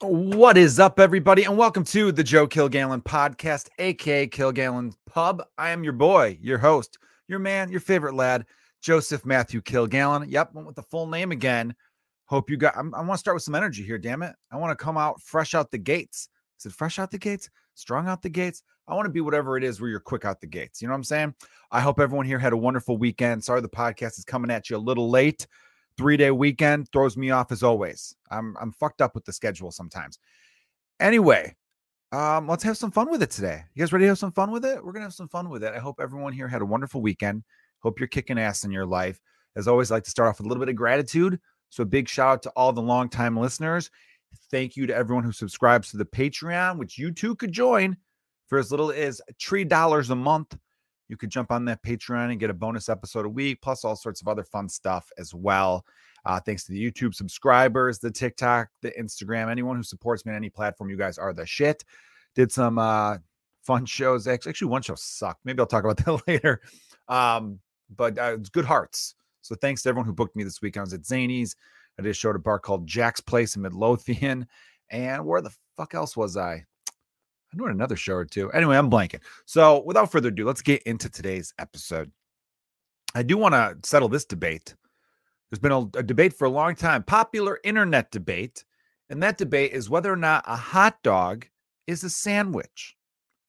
What is up, everybody, and welcome to the Joe Kilgallen podcast, aka Kilgallen Pub. I am your boy, your host, your man, your favorite lad, Joseph Matthew Kilgallen. Yep, went with the full name again. Hope you got. I'm, i want to start with some energy here. Damn it, I want to come out fresh out the gates. Is it fresh out the gates? Strong out the gates? I want to be whatever it is where you're quick out the gates. You know what I'm saying? I hope everyone here had a wonderful weekend. Sorry the podcast is coming at you a little late three day weekend throws me off as always. I'm I'm fucked up with the schedule sometimes. Anyway, um, let's have some fun with it today. You guys ready to have some fun with it? We're gonna have some fun with it. I hope everyone here had a wonderful weekend. Hope you're kicking ass in your life. As always, I like to start off with a little bit of gratitude. So a big shout out to all the longtime listeners. Thank you to everyone who subscribes to the Patreon, which you too could join for as little as three dollars a month you could jump on that Patreon and get a bonus episode a week, plus all sorts of other fun stuff as well. Uh, thanks to the YouTube subscribers, the TikTok, the Instagram, anyone who supports me on any platform. You guys are the shit. Did some uh, fun shows. Actually, one show sucked. Maybe I'll talk about that later. Um, but uh, it's good hearts. So thanks to everyone who booked me this week. I was at Zanies. I did a show at a bar called Jack's Place in Midlothian. And where the fuck else was I? I know another show or two. Anyway, I'm blanking. So without further ado, let's get into today's episode. I do want to settle this debate. There's been a, a, debate for a long time, popular internet debate, and that debate is whether or not a hot dog is a sandwich.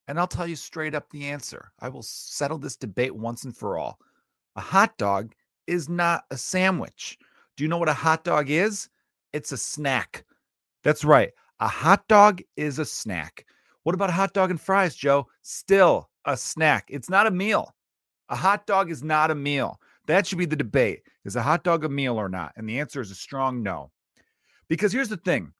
And I'll tell you straight up the answer. I will settle this debate once and for all. A hot dog is not a sandwich. Do you know what a hot dog is? It's a snack. That's right. A hot dog is a snack. What about a hot dog and fries, Joe? Still a snack. It's not a meal. A hot dog is not a meal. That should be the debate. Is a hot dog a meal or not? And the answer is a strong no. Because here's the thing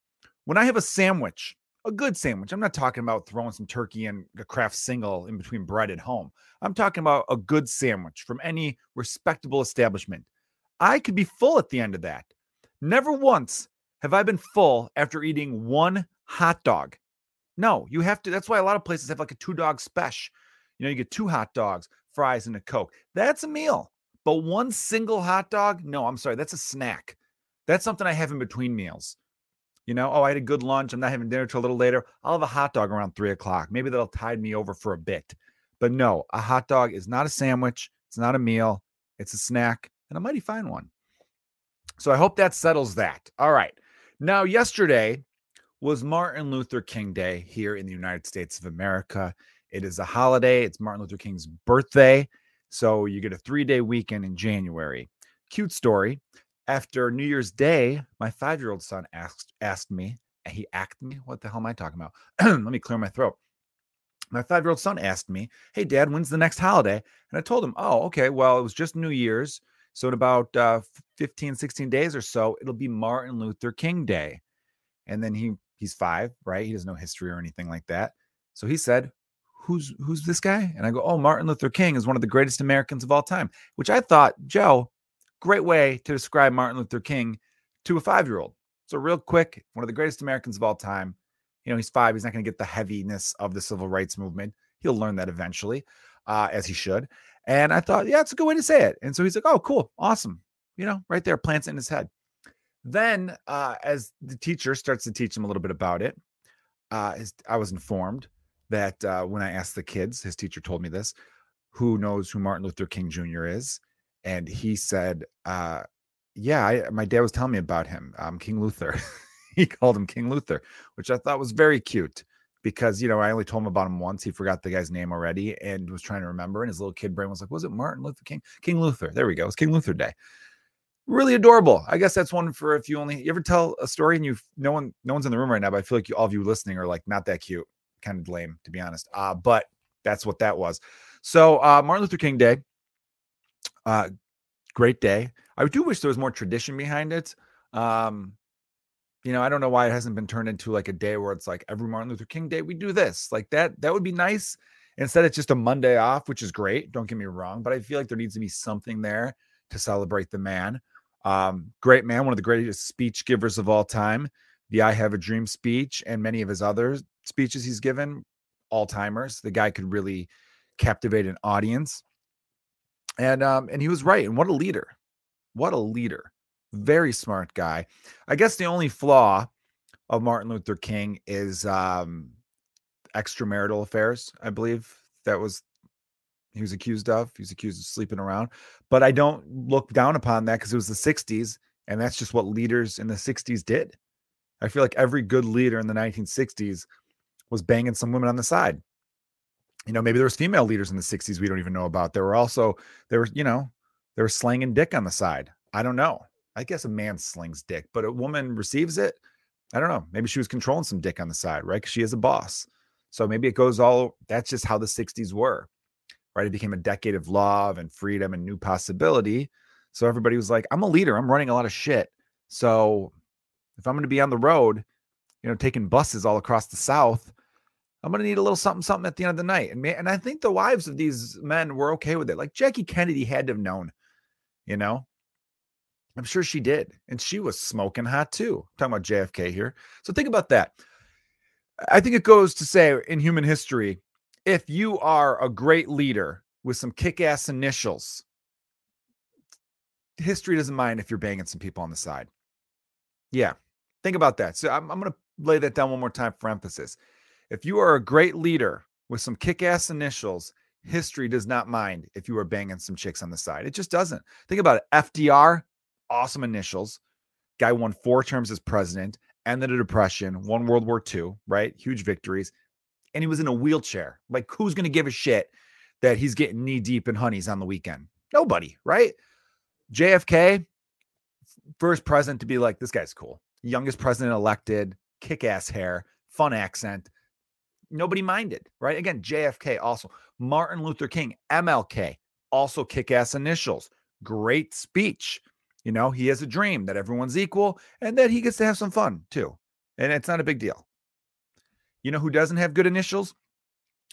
when I have a sandwich, a good sandwich, I'm not talking about throwing some turkey and a Kraft single in between bread at home. I'm talking about a good sandwich from any respectable establishment. I could be full at the end of that. Never once have I been full after eating one hot dog. No, you have to. That's why a lot of places have like a two dog special. You know, you get two hot dogs, fries, and a Coke. That's a meal. But one single hot dog, no, I'm sorry, that's a snack. That's something I have in between meals. You know, oh, I had a good lunch. I'm not having dinner till a little later. I'll have a hot dog around three o'clock. Maybe that'll tide me over for a bit. But no, a hot dog is not a sandwich. It's not a meal. It's a snack and a mighty fine one. So I hope that settles that. All right. Now, yesterday, was Martin Luther King Day here in the United States of America. It is a holiday, it's Martin Luther King's birthday. So you get a three day weekend in January. Cute story. After New Year's Day, my five year old son asked, asked me, he asked me, what the hell am I talking about? Let me clear my throat. My five year old son asked me, Hey, dad, when's the next holiday? And I told him, Oh, okay, well, it was just New Year's. So in about uh, 15, 16 days or so, it'll be Martin Luther King Day. And then he He's five, right? He doesn't know history or anything like that. So he said, Who's who's this guy? And I go, Oh, Martin Luther King is one of the greatest Americans of all time, which I thought, Joe, great way to describe Martin Luther King to a five-year-old. So real quick, one of the greatest Americans of all time. You know, he's five. He's not going to get the heaviness of the civil rights movement. He'll learn that eventually, uh, as he should. And I thought, yeah, it's a good way to say it. And so he's like, oh, cool, awesome. You know, right there, plants in his head. Then, uh, as the teacher starts to teach him a little bit about it, uh, his, I was informed that uh, when I asked the kids, his teacher told me this, who knows who Martin Luther King Jr. is, and he said, uh, "Yeah, I, my dad was telling me about him, um, King Luther." he called him King Luther, which I thought was very cute because you know I only told him about him once. He forgot the guy's name already and was trying to remember. And his little kid brain was like, "Was it Martin Luther King? King Luther? There we go. It's King Luther Day." Really adorable. I guess that's one for if you only you ever tell a story and you no one no one's in the room right now, but I feel like you, all of you listening are like not that cute, kind of lame to be honest. Uh, but that's what that was. So uh, Martin Luther King Day, uh, great day. I do wish there was more tradition behind it. Um, you know, I don't know why it hasn't been turned into like a day where it's like every Martin Luther King Day we do this. Like that, that would be nice. Instead, it's just a Monday off, which is great. Don't get me wrong, but I feel like there needs to be something there to celebrate the man. Um, great man, one of the greatest speech givers of all time. The I Have a Dream speech and many of his other speeches he's given, all timers. The guy could really captivate an audience. And um, and he was right. And what a leader. What a leader. Very smart guy. I guess the only flaw of Martin Luther King is um, extramarital affairs. I believe that was he was accused of. He was accused of sleeping around. But I don't look down upon that because it was the 60s, and that's just what leaders in the 60s did. I feel like every good leader in the 1960s was banging some women on the side. You know, maybe there was female leaders in the 60s we don't even know about. There were also there were, you know, they were slanging dick on the side. I don't know. I guess a man slings dick, but a woman receives it. I don't know. Maybe she was controlling some dick on the side, right? Because she is a boss. So maybe it goes all that's just how the 60s were, right? It became a decade of love and freedom and new possibility. So everybody was like, I'm a leader. I'm running a lot of shit. So if I'm going to be on the road, you know, taking buses all across the South, I'm going to need a little something, something at the end of the night. And, and I think the wives of these men were okay with it. Like Jackie Kennedy had to have known, you know, I'm sure she did. And she was smoking hot too. I'm talking about JFK here. So think about that. I think it goes to say in human history, if you are a great leader with some kick ass initials, history doesn't mind if you're banging some people on the side. Yeah. Think about that. So I'm, I'm going to lay that down one more time for emphasis. If you are a great leader with some kick ass initials, history does not mind if you are banging some chicks on the side. It just doesn't. Think about it. FDR, awesome initials. Guy won four terms as president, ended the Depression, won World War II, right? Huge victories. And he was in a wheelchair. Like, who's going to give a shit that he's getting knee deep in honeys on the weekend? Nobody, right? JFK, first president to be like, this guy's cool. Youngest president elected, kick ass hair, fun accent. Nobody minded, right? Again, JFK also. Martin Luther King, MLK, also kick ass initials. Great speech. You know, he has a dream that everyone's equal and that he gets to have some fun too. And it's not a big deal. You know who doesn't have good initials?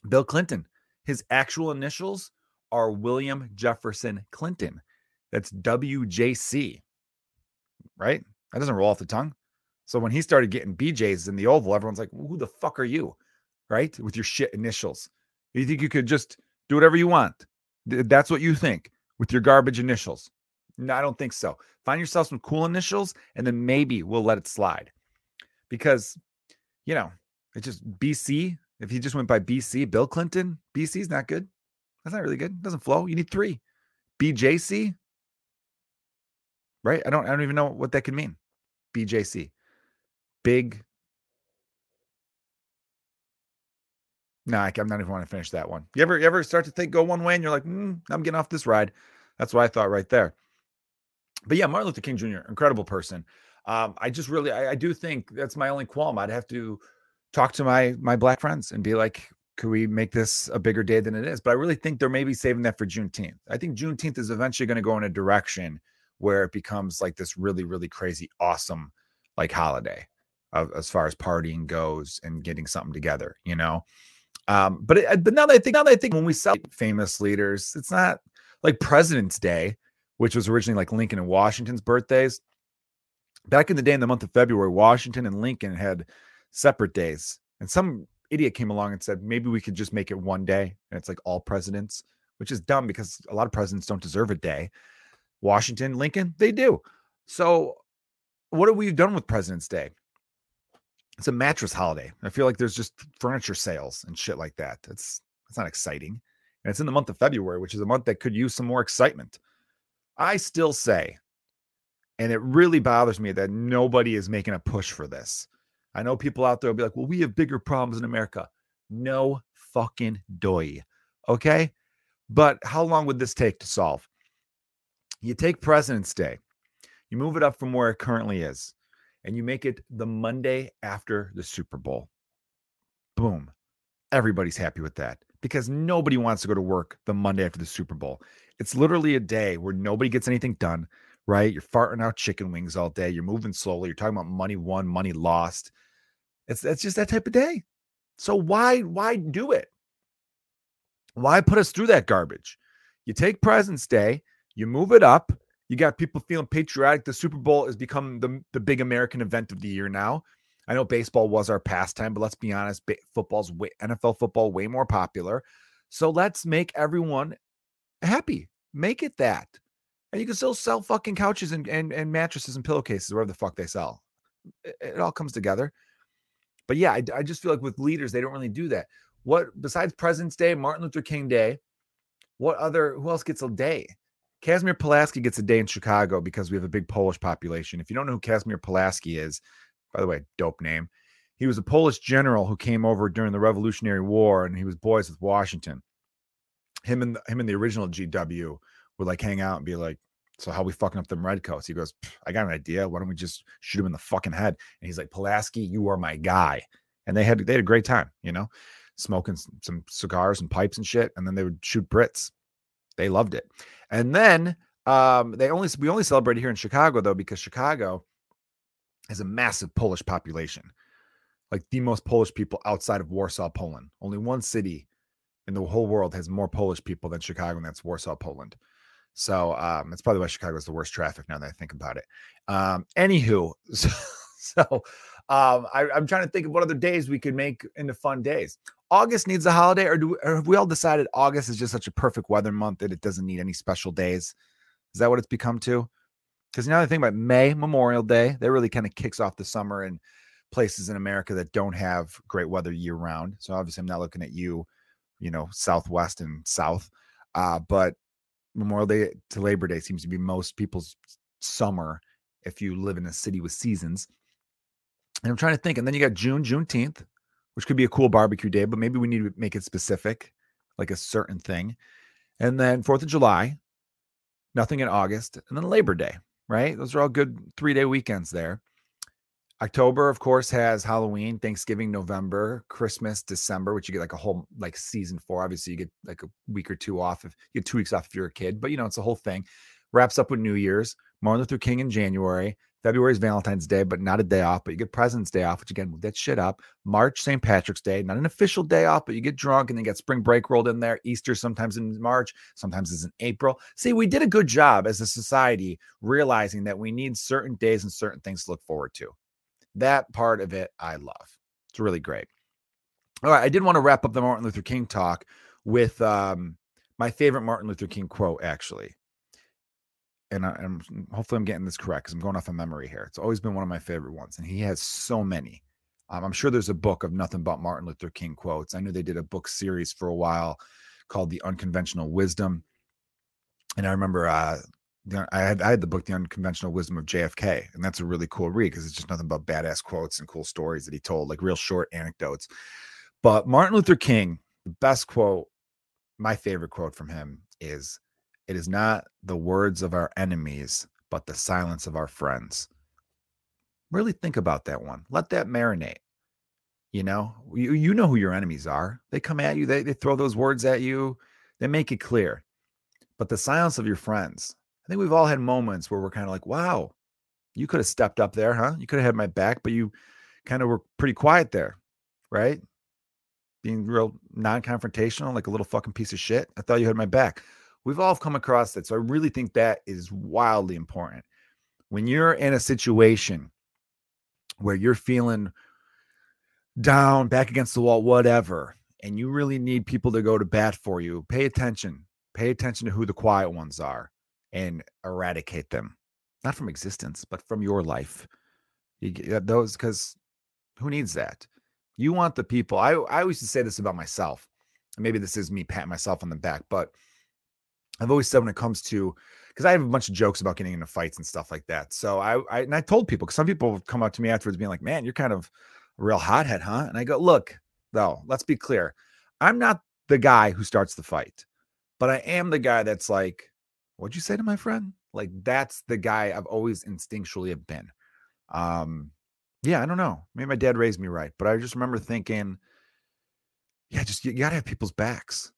Bill Clinton. His actual initials are William Jefferson Clinton. That's WJC, right? That doesn't roll off the tongue. So when he started getting BJs in the Oval, everyone's like, who the fuck are you? Right? With your shit initials. You think you could just do whatever you want? That's what you think with your garbage initials. No, I don't think so. Find yourself some cool initials and then maybe we'll let it slide. Because, you know, it's just BC. If he just went by BC, Bill Clinton, BC is not good. That's not really good. It doesn't flow. You need three. BJC, right? I don't I don't even know what that could mean. BJC. Big. No, nah, I'm not even want to finish that one. You ever you ever start to think go one way and you're like, mm, I'm getting off this ride. That's what I thought right there. But yeah, Martin Luther King Jr., incredible person. Um, I just really I, I do think that's my only qualm. I'd have to talk to my my black friends and be like, could we make this a bigger day than it is? But I really think they're maybe saving that for Juneteenth. I think Juneteenth is eventually going to go in a direction where it becomes like this really, really crazy, awesome like holiday of, as far as partying goes and getting something together, you know. Um, but it, but now that I think, now that I think, when we celebrate famous leaders, it's not like President's Day, which was originally like Lincoln and Washington's birthdays. Back in the day, in the month of February, Washington and Lincoln had separate days, and some idiot came along and said maybe we could just make it one day, and it's like all presidents, which is dumb because a lot of presidents don't deserve a day. Washington, Lincoln, they do. So, what have we done with President's Day? It's a mattress holiday. I feel like there's just furniture sales and shit like that. That's that's not exciting. And it's in the month of February, which is a month that could use some more excitement. I still say, and it really bothers me that nobody is making a push for this. I know people out there will be like, well, we have bigger problems in America. No fucking doy. Okay. But how long would this take to solve? You take President's Day, you move it up from where it currently is, and you make it the Monday after the Super Bowl. Boom. Everybody's happy with that because nobody wants to go to work the Monday after the Super Bowl. It's literally a day where nobody gets anything done, right? You're farting out chicken wings all day. You're moving slowly. You're talking about money won, money lost. It's that's just that type of day. So why why do it? Why put us through that garbage? You take President's Day, you move it up. You got people feeling patriotic. The Super Bowl has become the, the big American event of the year now. I know baseball was our pastime, but let's be honest, football's way, NFL football way more popular. So let's make everyone happy. Make it that. And you can still sell fucking couches and, and, and mattresses and pillowcases, wherever the fuck they sell. it, it all comes together. But yeah, I, I just feel like with leaders, they don't really do that. What besides President's Day, Martin Luther King Day, what other who else gets a day? Casimir Pulaski gets a day in Chicago because we have a big Polish population. If you don't know who Casimir Pulaski is, by the way, dope name. He was a Polish general who came over during the Revolutionary War and he was boys with Washington. Him and him and the original GW would like hang out and be like, So how we fucking up them redcoats? He goes, I got an idea. Why don't we just shoot him in the fucking head? And he's like, Pulaski, you are my guy. And they had they had a great time, you know, smoking some cigars and pipes and shit. And then they would shoot Brits. They loved it. And then um, they only we only celebrated here in Chicago though because Chicago has a massive Polish population, like the most Polish people outside of Warsaw, Poland. Only one city in the whole world has more Polish people than Chicago, and that's Warsaw, Poland. So um, that's probably why Chicago is the worst traffic now that I think about it. Um, anywho, so, so um, I, am trying to think of what other days we could make into fun days. August needs a holiday, or do or have we all decided August is just such a perfect weather month that it doesn't need any special days? Is that what it's become to? Because now the thing about May, Memorial Day, that really kind of kicks off the summer in places in America that don't have great weather year round. So obviously, I'm not looking at you, you know, Southwest and South. Uh, but Memorial Day to Labor Day seems to be most people's summer if you live in a city with seasons. And I'm trying to think. And then you got June, Juneteenth, which could be a cool barbecue day, but maybe we need to make it specific, like a certain thing. And then Fourth of July, nothing in August, and then Labor Day, right? Those are all good three day weekends there. October, of course, has Halloween, Thanksgiving, November, Christmas, December, which you get like a whole like season for. Obviously, you get like a week or two off if you get two weeks off if you're a kid, but you know, it's a whole thing. Wraps up with New Year's, Martin Luther King in January, February is Valentine's Day, but not a day off. But you get President's Day off, which again, that shit up. March, St. Patrick's Day, not an official day off, but you get drunk and then get spring break rolled in there. Easter sometimes in March, sometimes is in April. See, we did a good job as a society realizing that we need certain days and certain things to look forward to. That part of it, I love. It's really great. All right, I did want to wrap up the Martin Luther King talk with um, my favorite Martin Luther King quote, actually and I, am hopefully I'm getting this correct because I'm going off of memory here. It's always been one of my favorite ones, and he has so many. Um, I'm sure there's a book of nothing but Martin Luther King quotes. I know they did a book series for a while called The Unconventional Wisdom, and I remember uh, I had I had the book The Unconventional Wisdom of JFK, and that's a really cool read because it's just nothing but badass quotes and cool stories that he told, like real short anecdotes. But Martin Luther King, the best quote, my favorite quote from him is it is not the words of our enemies, but the silence of our friends. Really think about that one. Let that marinate. You know, you, you know who your enemies are. They come at you, they, they throw those words at you, they make it clear. But the silence of your friends, I think we've all had moments where we're kind of like, wow, you could have stepped up there, huh? You could have had my back, but you kind of were pretty quiet there, right? Being real non confrontational, like a little fucking piece of shit. I thought you had my back. We've all come across that. So I really think that is wildly important. When you're in a situation where you're feeling down, back against the wall, whatever, and you really need people to go to bat for you, pay attention. Pay attention to who the quiet ones are and eradicate them. Not from existence, but from your life. You get uh, those because who needs that? You want the people. I, I always say this about myself. maybe this is me patting myself on the back, but I've always said when it comes to because I have a bunch of jokes about getting into fights and stuff like that. So I, I and I told people because some people come up to me afterwards being like, "Man, you're kind of a real hothead, huh?" And I go, "Look, though, let's be clear. I'm not the guy who starts the fight, but I am the guy that's like, what'd you say to my friend? Like that's the guy I've always instinctually have been. Um, yeah, I don't know. Maybe my dad raised me right, but I just remember thinking, yeah, just you gotta have people's backs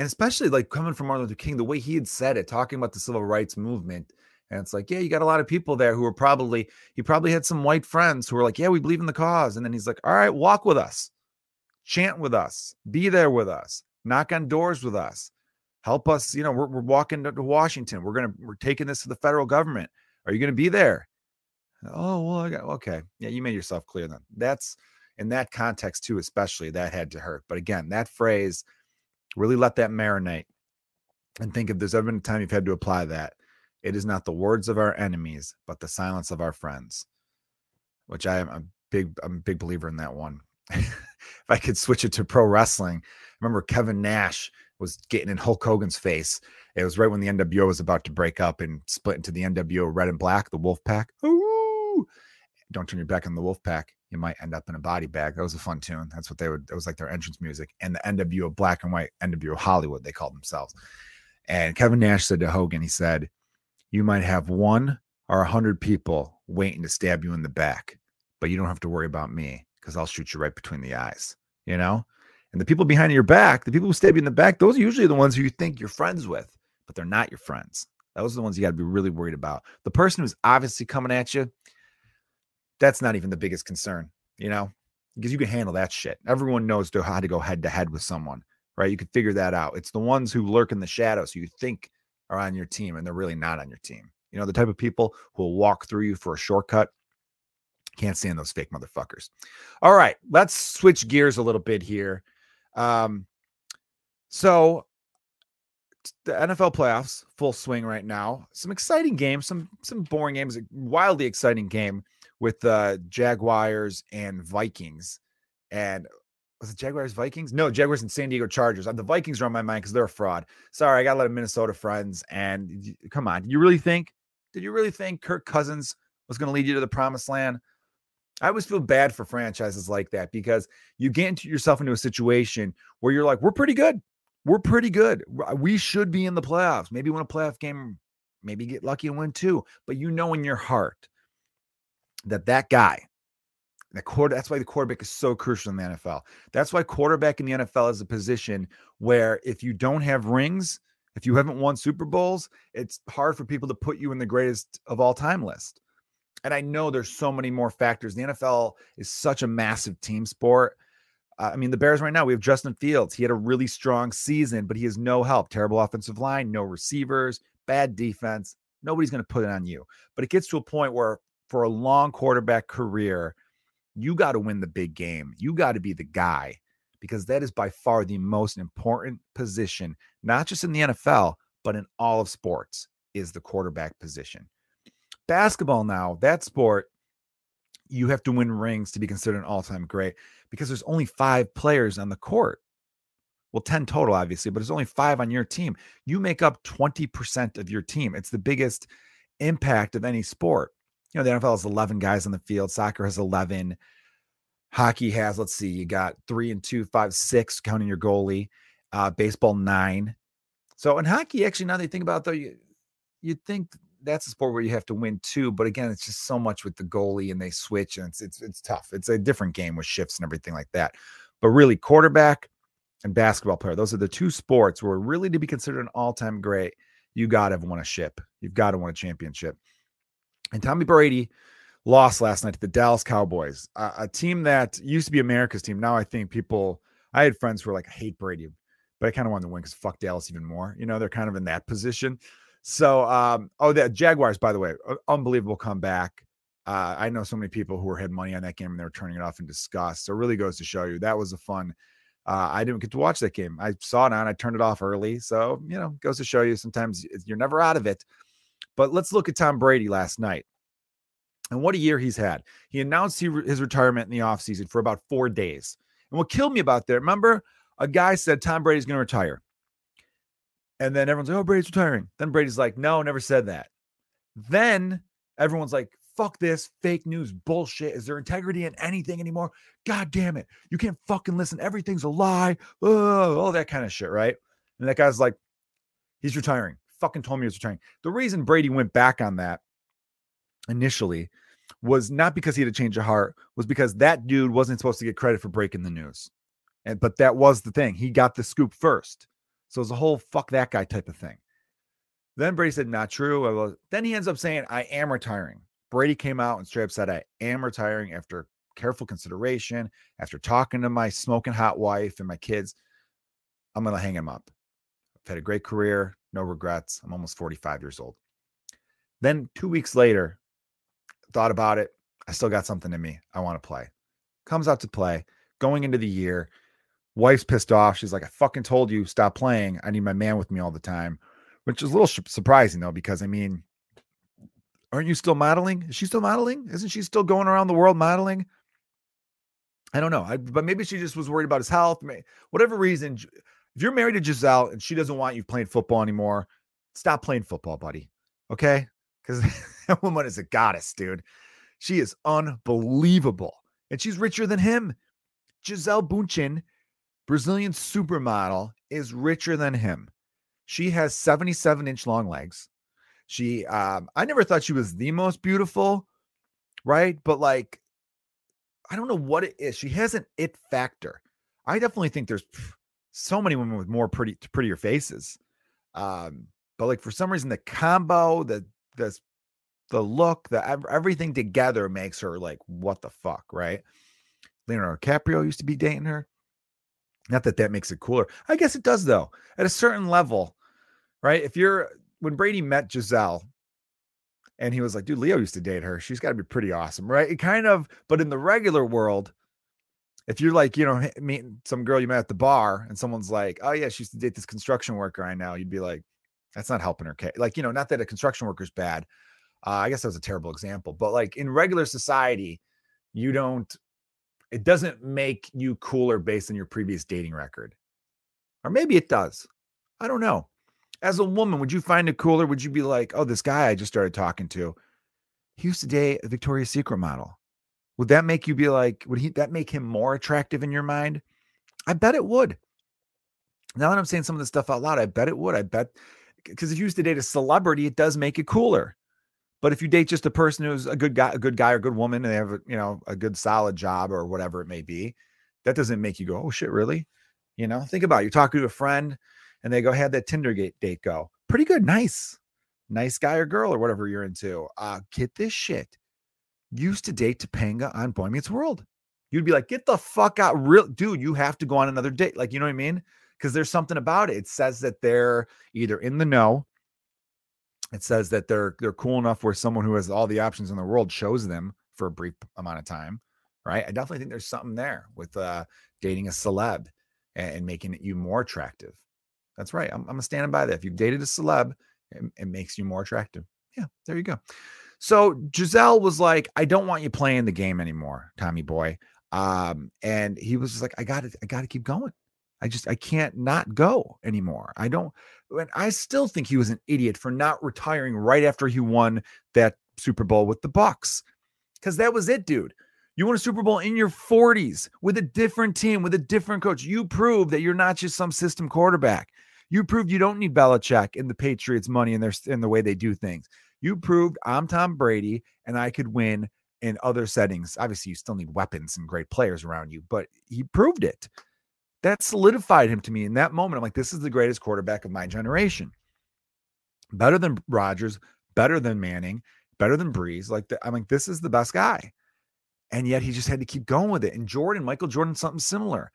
and especially like coming from Martin Luther King, the way he had said it, talking about the civil rights movement. And it's like, yeah, you got a lot of people there who are probably, he probably had some white friends who were like, yeah, we believe in the cause. And then he's like, all right, walk with us, chant with us, be there with us, knock on doors with us, help us. You know, we're, we're walking to, to Washington. We're to, we're taking this to the federal government. Are you to be there? Oh, well, I got, okay. Yeah, you made yourself clear then. That's in that context too, especially that had to hurt. But again, that phrase, Really let that marinate and think if there's ever been a time you've had to apply that, it is not the words of our enemies, but the silence of our friends. which I am a big, I'm a big believer in that one. if I could switch it to pro wrestling, I remember Kevin Nash was getting in Hulk Hogan's face. It was right when the NWO was about to break up and split into the NWO Red and Black, the Wolf Pack. Ooh, don't turn your back on the Wolf Pack. You might end up in a body bag. That was a fun tune. That's what they would. It was like their entrance music. And the NWO Black and White, NWO Hollywood, they called themselves. And Kevin Nash said to Hogan, he said, "You might have one or a hundred people waiting to stab you in the back, but you don't have to worry about me because I'll shoot you right between the eyes." You know. And the people behind your back, the people who stab you in the back, those are usually the ones who you think you're friends with, but they're not your friends. Those are the ones you got to be really worried about. The person who's obviously coming at you, that's not even the biggest concern, you know, because you can handle that shit. Everyone knows how to go head to head with someone, right? You can figure that out. It's the ones who lurk in the shadows who you think are on your team and they're really not on your team. You know, the type of people who will walk through you for a shortcut. Can't stand those fake motherfuckers. All right, let's switch gears a little bit here. Um, so the NFL playoffs full swing right now. Some exciting games, some some boring games, a wildly exciting game with the uh, Jaguars and Vikings. And was it Jaguars Vikings? No, Jaguars and San Diego Chargers. Uh, the Vikings are on my mind because they're a fraud. Sorry, I got a lot of Minnesota friends. And come on, you really think? Did you really think Kirk Cousins was going to lead you to the promised land? I always feel bad for franchises like that because you get into yourself into a situation where you're like, we're pretty good. We're pretty good. Uh, we should be in the playoffs. Maybe win a playoff game, maybe get lucky and win two. But you know in your heart that that guy, the quarter, that's why the quarterback is so crucial in the NFL. That's why quarterback in the NFL is a position where if you don't have rings, if you haven't won Super Bowls, it's hard for people to put you in the greatest of all time list and I know there's so many more factors. The NFL is such a massive team sport. Uh, I mean, the Bears right now, we have Justin Fields. He had a really strong season, but he has no help. Terrible offensive line, no receivers, bad defense. Nobody's going to put it on you. But it gets to a point where, for a long quarterback career, you got to win the big game. You got to be the guy because that is by far the most important position, not just in the NFL, but in all of sports, is the quarterback position. Basketball now, that sport, you have to win rings to be considered an all time great because there's only five players on the court. Well, 10 total, obviously, but there's only five on your team. You make up 20% of your team. It's the biggest impact of any sport. You know, the NFL has 11 guys on the field, soccer has 11. Hockey has, let's see, you got three and two, five, six, counting your goalie. Uh, baseball, nine. So in hockey, actually, now that you think about it, though, you, you'd think that's a sport where you have to win too. But again, it's just so much with the goalie and they switch and it's it's it's tough. It's a different game with shifts and everything like that. But really, quarterback and basketball player, those are the two sports where really to be considered an all-time great, you gotta have won a ship. You've got to win a championship. And Tommy Brady lost last night to the Dallas Cowboys, a, a team that used to be America's team. Now I think people I had friends who were like, I hate Brady, but I kind of wanted to win because fuck Dallas even more. You know, they're kind of in that position. So, um, oh, the Jaguars, by the way, unbelievable comeback. Uh, I know so many people who were had money on that game and they were turning it off in disgust. So, it really goes to show you that was a fun. Uh, I didn't get to watch that game. I saw it on. I turned it off early. So, you know, goes to show you sometimes you're never out of it. But let's look at Tom Brady last night and what a year he's had. He announced he re- his retirement in the offseason for about four days. And what killed me about that, remember, a guy said Tom Brady's going to retire. And then everyone's like, oh, Brady's retiring. Then Brady's like, no, never said that. Then everyone's like, fuck this fake news bullshit. Is there integrity in anything anymore? God damn it. You can't fucking listen. Everything's a lie. Oh, all that kind of shit, right? And that guy's like, he's retiring. Fucking told me he's retiring. The reason Brady went back on that initially was not because he had a change of heart, was because that dude wasn't supposed to get credit for breaking the news. And but that was the thing. He got the scoop first. So it's a whole fuck that guy type of thing. Then Brady said, not true. Then he ends up saying, I am retiring. Brady came out and straight up said, I am retiring after careful consideration, after talking to my smoking hot wife and my kids. I'm going to hang him up. I've had a great career, no regrets. I'm almost 45 years old. Then two weeks later, thought about it. I still got something in me. I want to play. Comes out to play. Going into the year, Wife's pissed off. She's like, I fucking told you, stop playing. I need my man with me all the time, which is a little surprising though, because I mean, Aren't you still modeling? Is she still modeling? Isn't she still going around the world modeling? I don't know. I, but maybe she just was worried about his health. Whatever reason, if you're married to Gisele and she doesn't want you playing football anymore, stop playing football, buddy. Okay? Because that woman is a goddess, dude. She is unbelievable. And she's richer than him. Gisele Bündchen, Brazilian supermodel, is richer than him. She has 77 inch long legs. She, um, I never thought she was the most beautiful, right? But like, I don't know what it is. She has an it factor. I definitely think there's so many women with more pretty, prettier faces. Um, but like for some reason, the combo, the the the look, the everything together makes her like what the fuck, right? Leonardo DiCaprio used to be dating her. Not that that makes it cooler. I guess it does though. At a certain level, right? If you're when Brady met Gisele, and he was like, dude, Leo used to date her. She's got to be pretty awesome, right? It kind of, but in the regular world, if you're like, you know, meeting some girl you met at the bar and someone's like, oh yeah, she used to date this construction worker I know, you'd be like, that's not helping her case. Like, you know, not that a construction worker's bad. Uh, I guess that was a terrible example, but like in regular society, you don't, it doesn't make you cooler based on your previous dating record. Or maybe it does. I don't know. As a woman, would you find it cooler? Would you be like, oh, this guy I just started talking to, he used to date a Victoria's Secret model. Would that make you be like, would he that make him more attractive in your mind? I bet it would. Now that I'm saying some of this stuff out loud, I bet it would. I bet because if you used to date a celebrity, it does make it cooler. But if you date just a person who's a good guy, a good guy or good woman, and they have a, you know a good solid job or whatever it may be, that doesn't make you go, oh shit, really? You know, think about it. You're talking to a friend, and they go, had that Tinder date go? Pretty good, nice, nice guy or girl or whatever you're into. Uh, get this shit. Used to date Topanga on Boy Meets World. You'd be like, get the fuck out, real dude. You have to go on another date. Like, you know what I mean? Because there's something about it. It says that they're either in the know it says that they're they're cool enough where someone who has all the options in the world shows them for a brief amount of time right? I definitely think there's something there with uh dating a celeb and, and making you more attractive. That's right i'm, I'm standing by that. If you've dated a celeb it, it makes you more attractive. Yeah there you go. So Gisele was like i don't want you playing the game anymore tommy boy. Um and he was like i gotta i gotta keep going. I just I can't not go anymore. I don't and I still think he was an idiot for not retiring right after he won that Super Bowl with the Bucs. Cuz that was it, dude. You won a Super Bowl in your 40s with a different team, with a different coach. You proved that you're not just some system quarterback. You proved you don't need Belichick and the Patriots money and their in the way they do things. You proved I'm Tom Brady and I could win in other settings. Obviously, you still need weapons and great players around you, but he proved it that solidified him to me in that moment. I'm like, this is the greatest quarterback of my generation. Better than Rodgers, better than Manning, better than Brees. Like, the, I'm like, this is the best guy. And yet he just had to keep going with it. And Jordan, Michael Jordan, something similar.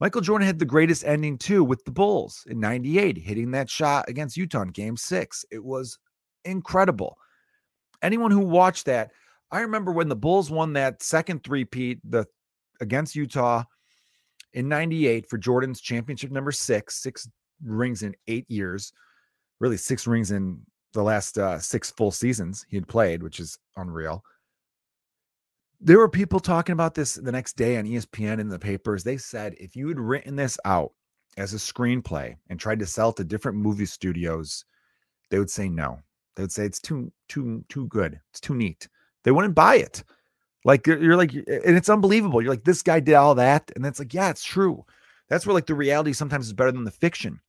Michael Jordan had the greatest ending too with the Bulls in 98, hitting that shot against Utah in game six. It was incredible. Anyone who watched that, I remember when the Bulls won that second three-peat the against Utah in 98 for Jordan's championship number six, six rings in eight years, really six rings in the last uh, six full seasons he had played, which is unreal. There were people talking about this the next day on ESPN in the papers. They said if you had written this out as a screenplay and tried to sell it to different movie studios, they would say no. They would say it's too too too good. It's too neat. They wouldn't buy it. Like you're, you're like, and it's unbelievable. You're like, this guy did all that, and it's like, yeah, it's true. That's where like the reality sometimes is better than the fiction.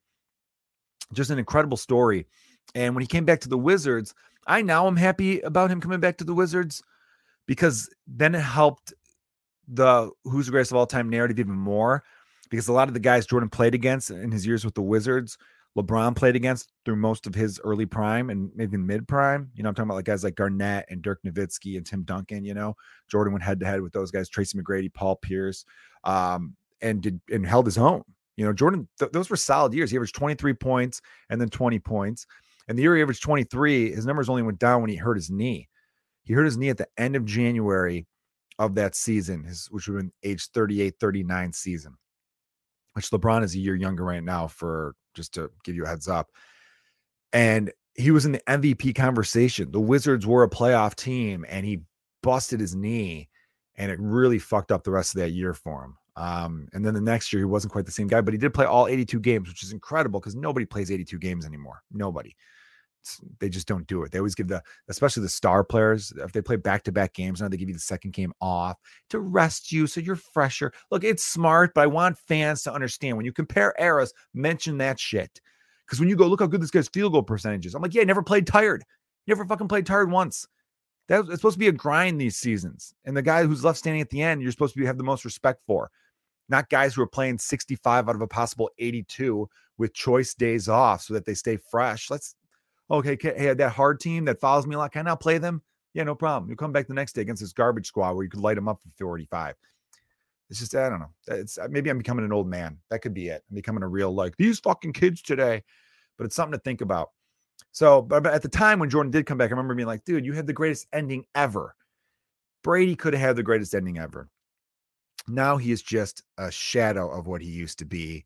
Just an incredible story. And when he came back to the Wizards, I now am happy about him coming back to the Wizards because then it helped the who's the greatest of all time narrative even more. Because a lot of the guys Jordan played against in his years with the Wizards LeBron played against through most of his early prime and maybe mid prime. You know, I'm talking about like guys like Garnett and Dirk Nowitzki and Tim Duncan. You know, Jordan went head to head with those guys, Tracy McGrady, Paul Pierce, um, and did and held his own. You know, Jordan, th- those were solid years. He averaged 23 points and then 20 points. And the year he averaged 23, his numbers only went down when he hurt his knee. He hurt his knee at the end of January of that season, his, which would have been age 38, 39 season, which LeBron is a year younger right now for just to give you a heads up. And he was in the MVP conversation. The Wizards were a playoff team and he busted his knee and it really fucked up the rest of that year for him. Um, and then the next year he wasn't quite the same guy, but he did play all 82 games, which is incredible because nobody plays 82 games anymore. Nobody. They just don't do it. They always give the, especially the star players, if they play back to back games, now they give you the second game off to rest you so you're fresher. Look, it's smart, but I want fans to understand when you compare eras, mention that shit. Because when you go, look how good this guy's field goal percentage is. I'm like, yeah, I never played tired. Never fucking played tired once. That it's supposed to be a grind these seasons. And the guy who's left standing at the end, you're supposed to have the most respect for. Not guys who are playing 65 out of a possible 82 with choice days off so that they stay fresh. Let's okay, hey, that hard team that follows me a lot, can I play them? Yeah, no problem. You come back the next day against this garbage squad where you could light them up for 45. It's just I don't know. It's uh, maybe I'm becoming an old man. That could be it. I'm becoming a real like these fucking kids today. But it's something to think about. So, but at the time when Jordan did come back, I remember being like, dude, you had the greatest ending ever. Brady could have had the greatest ending ever. Now he is just a shadow of what he used to be.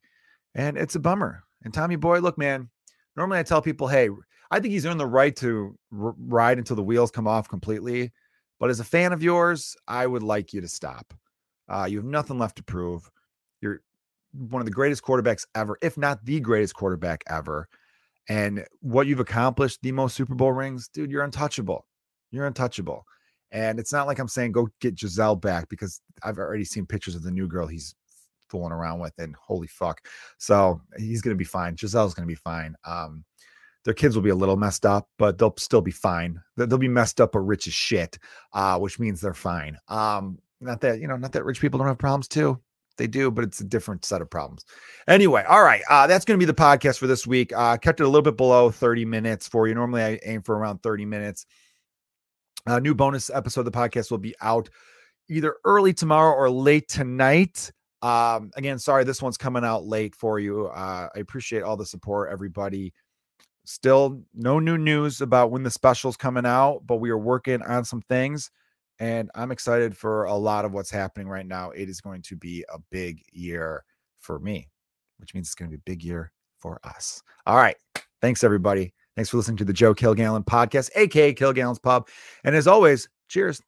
And it's a bummer. And Tommy Boy, look, man, normally I tell people, hey, I think he's earned the right to r- ride until the wheels come off completely. But as a fan of yours, I would like you to stop. Uh, you have nothing left to prove. You're one of the greatest quarterbacks ever, if not the greatest quarterback ever. And what you've accomplished, the most Super Bowl rings, dude, you're untouchable. You're untouchable. And it's not like I'm saying go get Gisele back because I've already seen pictures of the new girl he's fooling around with, and holy fuck. So he's gonna be fine. Gisele's gonna be fine. Um, their kids will be a little messed up, but they'll still be fine. They'll be messed up but rich as shit, uh, which means they're fine. Um, not that you know, not that rich people don't have problems too. They do, but it's a different set of problems. Anyway, all right. Uh, that's going to be the podcast for this week. Uh, kept it a little bit below 30 minutes for you. Normally, I aim for around 30 minutes. A new bonus episode of the podcast will be out either early tomorrow or late tonight. Um, again, sorry, this one's coming out late for you. Uh, I appreciate all the support, everybody. Still no new news about when the special's coming out, but we are working on some things and I'm excited for a lot of what's happening right now. It is going to be a big year for me, which means it's going to be a big year for us. All right. Thanks, everybody. Thanks for listening to the Joe Kilgallen podcast, aka Kilgallen's Pub. And as always, cheers.